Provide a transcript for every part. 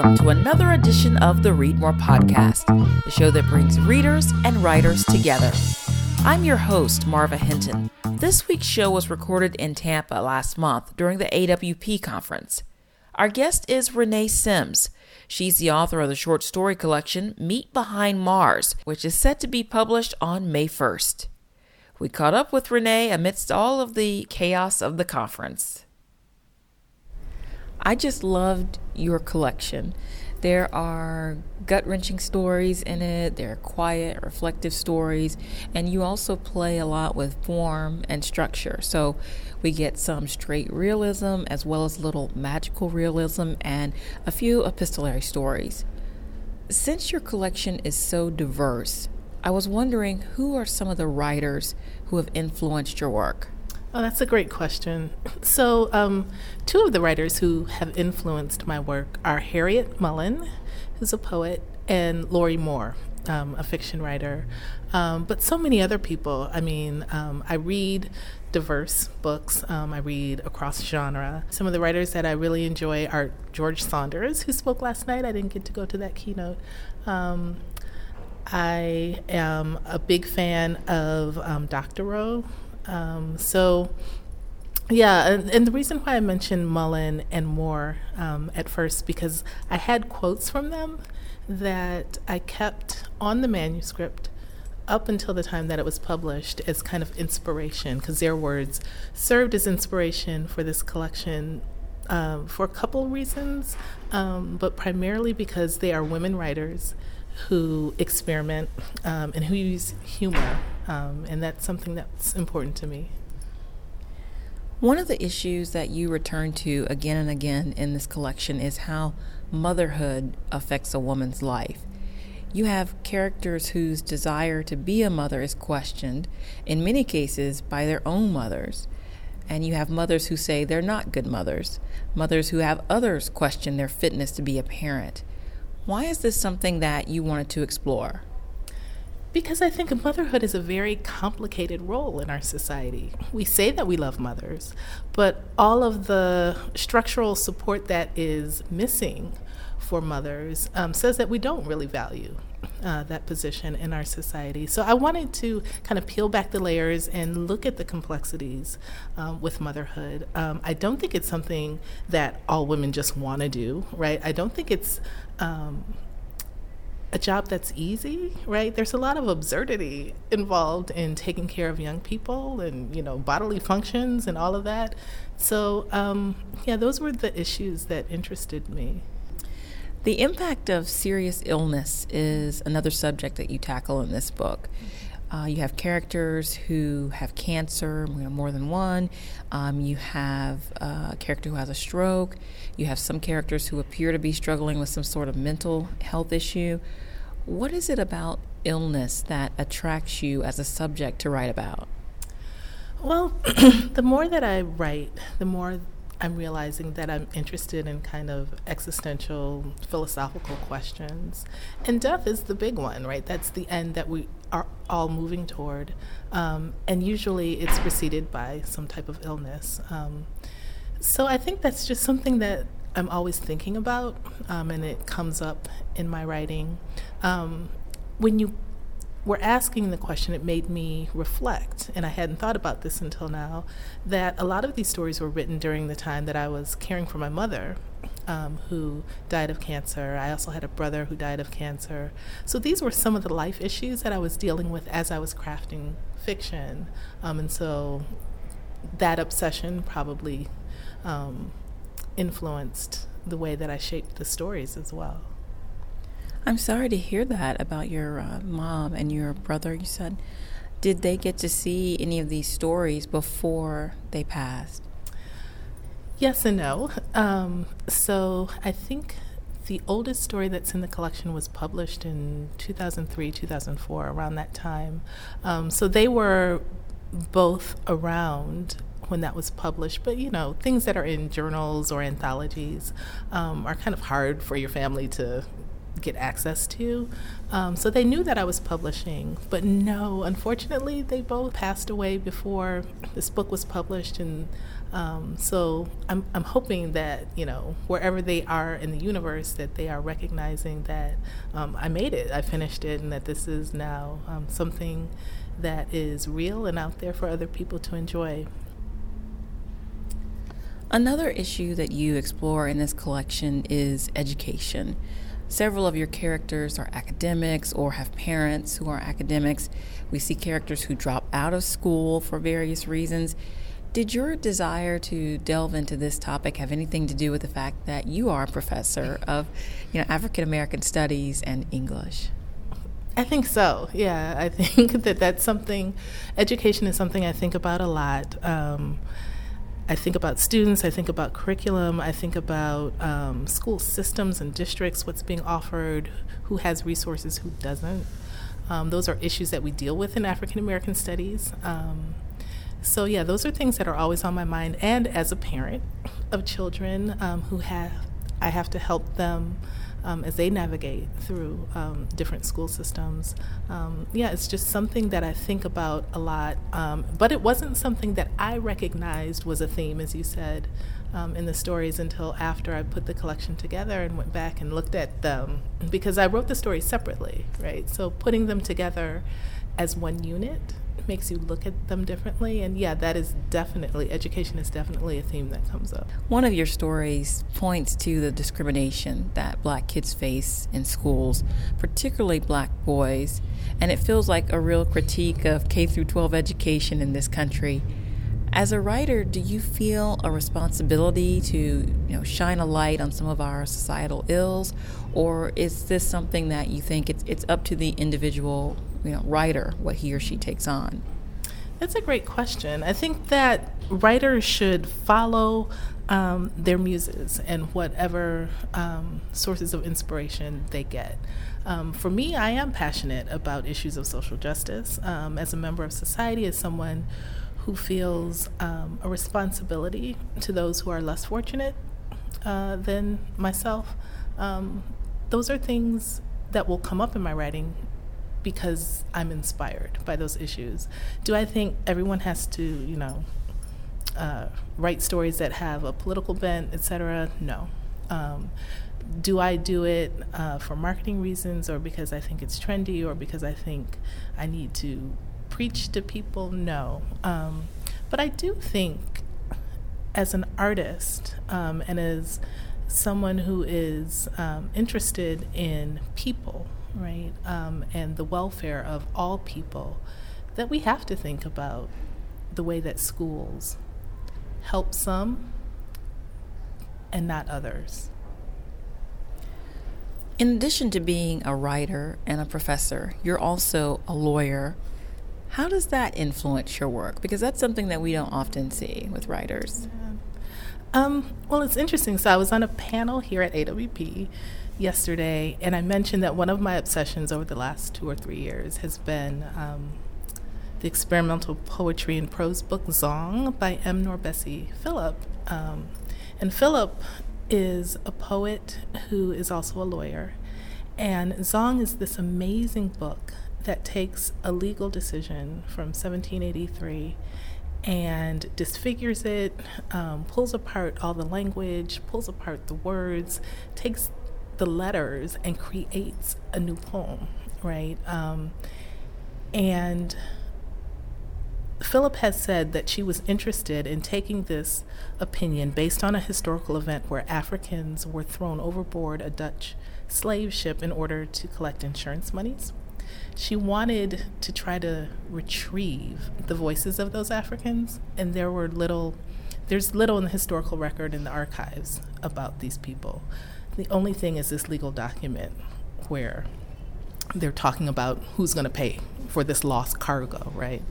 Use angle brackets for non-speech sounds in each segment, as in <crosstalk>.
Welcome to another edition of the Read More Podcast, the show that brings readers and writers together. I'm your host, Marva Hinton. This week's show was recorded in Tampa last month during the AWP conference. Our guest is Renee Simms. She's the author of the short story collection Meet Behind Mars, which is set to be published on May 1st. We caught up with Renee amidst all of the chaos of the conference. I just loved your collection. There are gut wrenching stories in it, there are quiet, reflective stories, and you also play a lot with form and structure. So we get some straight realism as well as little magical realism and a few epistolary stories. Since your collection is so diverse, I was wondering who are some of the writers who have influenced your work? Oh, that's a great question. <laughs> So, um, two of the writers who have influenced my work are Harryette Mullen, who's a poet, and Lorrie Moore, um, a fiction writer. Um, but so many other people. I mean, um, I read diverse books. Um, I read across genre. Some of the writers that I really enjoy are George Saunders, who spoke last night. I didn't get to go to that keynote. Um, I am a big fan of um, Doctorow, um, so, yeah, and, and, the reason why I mentioned Mullen and Moore um, at first because I had quotes from them that I kept on the manuscript up until the time that it was published as kind of inspiration because their words served as inspiration for this collection um, for a couple reasons, um, but primarily because they are women writers who experiment um, and who use humor, um, and that's something that's important to me. One of the issues that you return to again and again in this collection is how motherhood affects a woman's life. You have characters whose desire to be a mother is questioned, in many cases by their own mothers. And you have mothers who say they're not good mothers, mothers who have others question their fitness to be a parent. Why is this something that you wanted to explore? Because I think motherhood is a very complicated role in our society. We say that we love mothers, but all of the structural support that is missing for mothers um, says that we don't really value uh, that position in our society. So I wanted to kind of peel back the layers and look at the complexities um, with motherhood. Um, I don't think it's something that all women just want to do, right? I don't think it's um, a job that's easy, right? There's a lot of absurdity involved in taking care of young people and, you know, bodily functions and all of that. So, um, yeah, those were the issues that interested me. The impact of serious illness is another subject that you tackle in this book. Uh, you have characters who have cancer, you know, more than one. Um, you have a character who has a stroke. You have some characters who appear to be struggling with some sort of mental health issue. What is it about illness that attracts you as a subject to write about? Well, <clears throat> the more that I write, the more I'm realizing that I'm interested in kind of existential philosophical questions. And death is the big one, right? That's the end that we are all moving toward. Um, and usually it's preceded by some type of illness. Um, so I think that's just something that I'm always thinking about, um, and it comes up in my writing. Um, when you were asking the question, it made me reflect, and I hadn't thought about this until now, that a lot of these stories were written during the time that I was caring for my mother, um, who died of cancer. I also had a brother who died of cancer. So these were some of the life issues that I was dealing with as I was crafting fiction. Um, and so that obsession probably um, influenced the way that I shaped the stories as well. I'm sorry to hear that about your uh, mom and your brother. You said, did they get to see any of these stories before they passed? Yes and no. Um, so I think the oldest story that's in the collection was published in 2003, 2004, around that time. Um, so they were both around when that was published. But you know, things that are in journals or anthologies um, are kind of hard for your family to get access to. Um, so they knew that I was publishing, but no, unfortunately, they both passed away before this book was published, and um, so I'm I'm hoping that you know wherever they are in the universe, that they are recognizing that um, I made it, I finished it, and that this is now um, something that is real and out there for other people to enjoy. Another issue that you explore in this collection is education. Several of your characters are academics or have parents who are academics. We see characters who drop out of school for various reasons. Did your desire to delve into this topic have anything to do with the fact that you are a professor of, you know, African American studies and English? I think so. Yeah, I <laughs> think that that's something. Education is something I think about a lot. Um, I think about students, I think about curriculum, I think about um, school systems and districts, what's being offered, who has resources, who doesn't. Um, those are issues that we deal with in African American studies. Um, so, yeah, those are things that are always on my mind. And as a parent of children um, who have, I have to help them um, as they navigate through um, different school systems. Um, yeah, it's just something that I think about a lot. Um, but it wasn't something that I recognized was a theme, as you said, um, in the stories until after I put the collection together and went back and looked at them because I wrote the stories separately, right? So putting them together as one unit makes you look at them differently. And yeah, that is definitely, education is definitely a theme that comes up. One of your stories points to the discrimination that black kids face in schools, particularly black boys. And it feels like a real critique of K through 12 education in this country. As a writer, do you feel a responsibility to, you know, shine a light on some of our societal ills, or is this something that you think it's it's up to the individual you know, writer what he or she takes on? That's a great question. I think that writers should follow um, their muses and whatever um, sources of inspiration they get. Um, for me, I am passionate about issues of social justice. Um, as a member of society, as someone who feels um, a responsibility to those who are less fortunate uh, than myself, um, those are things that will come up in my writing because I'm inspired by those issues. Do I think everyone has to, you know, uh, write stories that have a political bent, etc.? No. Um, do I do it uh, for marketing reasons or because I think it's trendy or because I think I need to preach to people? No. Um, but I do think as an artist um, and as someone who is um, interested in people, right, um, and the welfare of all people, that we have to think about the way that schools help some and not others. In addition to being a writer and a professor, you're also a lawyer. How does that influence your work? Because that's something that we don't often see with writers. Yeah. Um, well, it's interesting. So I was on a panel here at AWP yesterday, and I mentioned that one of my obsessions over the last two or three years has been um, the experimental poetry and prose book Zong by M. NourbeSe Philip. Um, and Philip is a poet who is also a lawyer. And Zong is this amazing book that takes a legal decision from 1783 and disfigures it, um, pulls apart all the language, pulls apart the words, takes the letters and creates a new poem, right? Um, and Philip has said that she was interested in taking this opinion based on a historical event where Africans were thrown overboard a Dutch slave ship in order to collect insurance monies. She wanted to try to retrieve the voices of those Africans, and there were little, there's little in the historical record in the archives about these people. The only thing is this legal document where they're talking about who's going to pay for this lost cargo, right?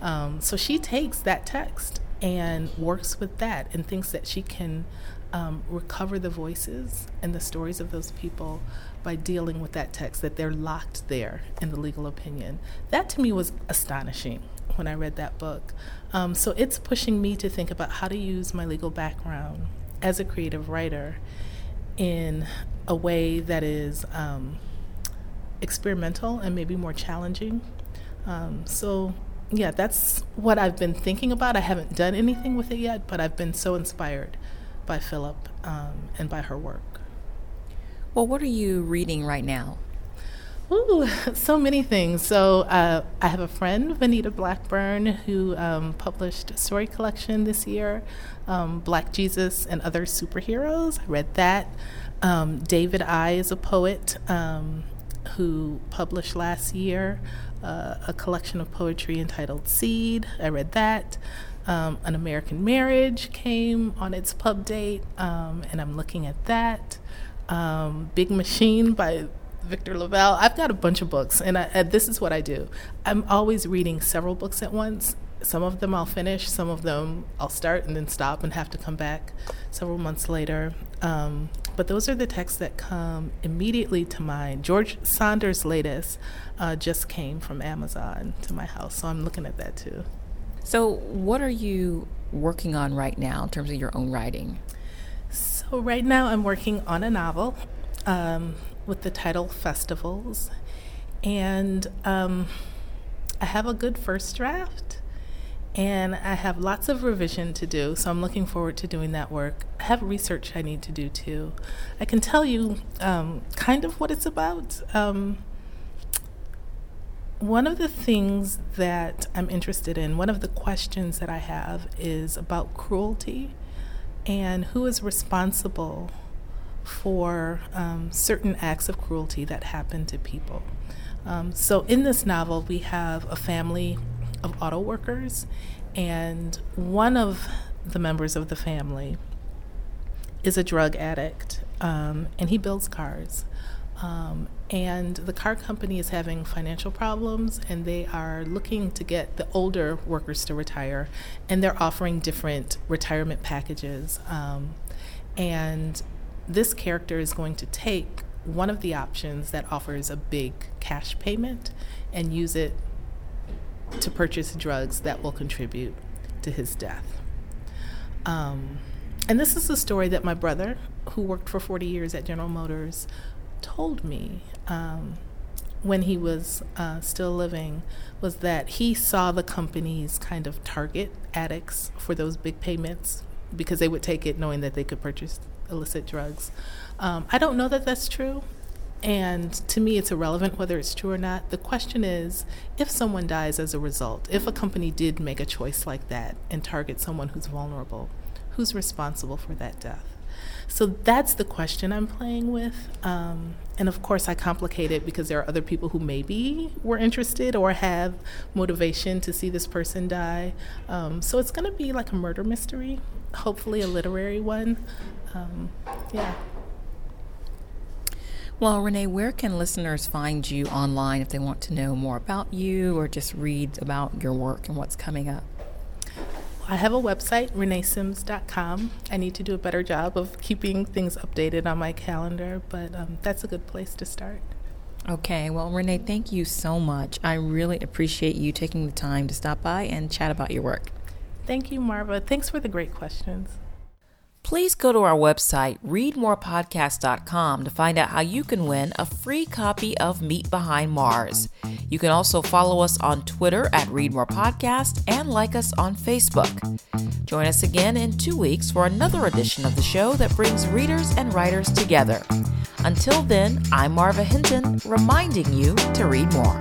Um, so she takes that text and works with that and thinks that she can um, recover the voices and the stories of those people by dealing with that text, that they're locked there in the legal opinion. That to me was astonishing when I read that book. Um, so it's pushing me to think about how to use my legal background as a creative writer in a way that is um, experimental and maybe more challenging. Um, so, yeah, that's what I've been thinking about. I haven't done anything with it yet, but I've been so inspired by Philip um, and by her work. Well, what are you reading right now? Ooh, <laughs> so many things. So uh, I have a friend, Venita Blackburn, who um, published a story collection this year, um, Black Jesus and Other Superheroes. I read that. Um, David I is a poet um, who published last year uh, a collection of poetry entitled Seed. I read that. Um, An American Marriage came on its pub date, um, and I'm looking at that. Big Machine by Victor LaValle. I've got a bunch of books, and, I, and this is what I do. I'm always reading several books at once. Some of them I'll finish, some of them I'll start and then stop and have to come back several months later. Um, but those are the texts that come immediately to mind. George Saunders' latest uh, just came from Amazon to my house, so I'm looking at that too. So, what are you working on right now in terms of your own writing? So, right now I'm working on a novel. Um, with the title Festivals. And um, I have a good first draft and I have lots of revision to do, so I'm looking forward to doing that work. I have research I need to do too. I can tell you um, kind of what it's about. Um, one of the things that I'm interested in, one of the questions that I have is about cruelty and who is responsible for um, certain acts of cruelty that happen to people. Um, so, in this novel, we have a family of auto workers, and one of the members of the family is a drug addict, um, and he builds cars. Um, and the car company is having financial problems, and they are looking to get the older workers to retire, and they're offering different retirement packages. Um, and this character is going to take one of the options that offers a big cash payment and use it to purchase drugs that will contribute to his death. Um, and this is a story that my brother, who worked for 40 years at General Motors, told me um, when he was uh, still living was that he saw the companies kind of target addicts for those big payments because they would take it knowing that they could purchase illicit drugs. Um, I don't know that that's true. And to me, it's irrelevant whether it's true or not. The question is if someone dies as a result, if a company did make a choice like that and target someone who's vulnerable, who's responsible for that death? So that's the question I'm playing with. Um, and of course, I complicate it because there are other people who maybe were interested or have motivation to see this person die. Um, so it's going to be like a murder mystery, hopefully, a literary one. Um, yeah. Well, Renee, where can listeners find you online if they want to know more about you or just read about your work and what's coming up? I have a website, reneesimms.com. I need to do a better job of keeping things updated on my calendar, but um, that's a good place to start. Okay, well, Renee, thank you so much. I really appreciate you taking the time to stop by and chat about your work. Thank you, Marva. Thanks for the great questions. Please go to our website, readmorepodcast.com, to find out how you can win a free copy of Meet Behind Mars. You can also follow us on Twitter at ReadMorePodcast and like us on Facebook. Join us again in two weeks for another edition of the show that brings readers and writers together. Until then, I'm Marva Hinton, reminding you to read more.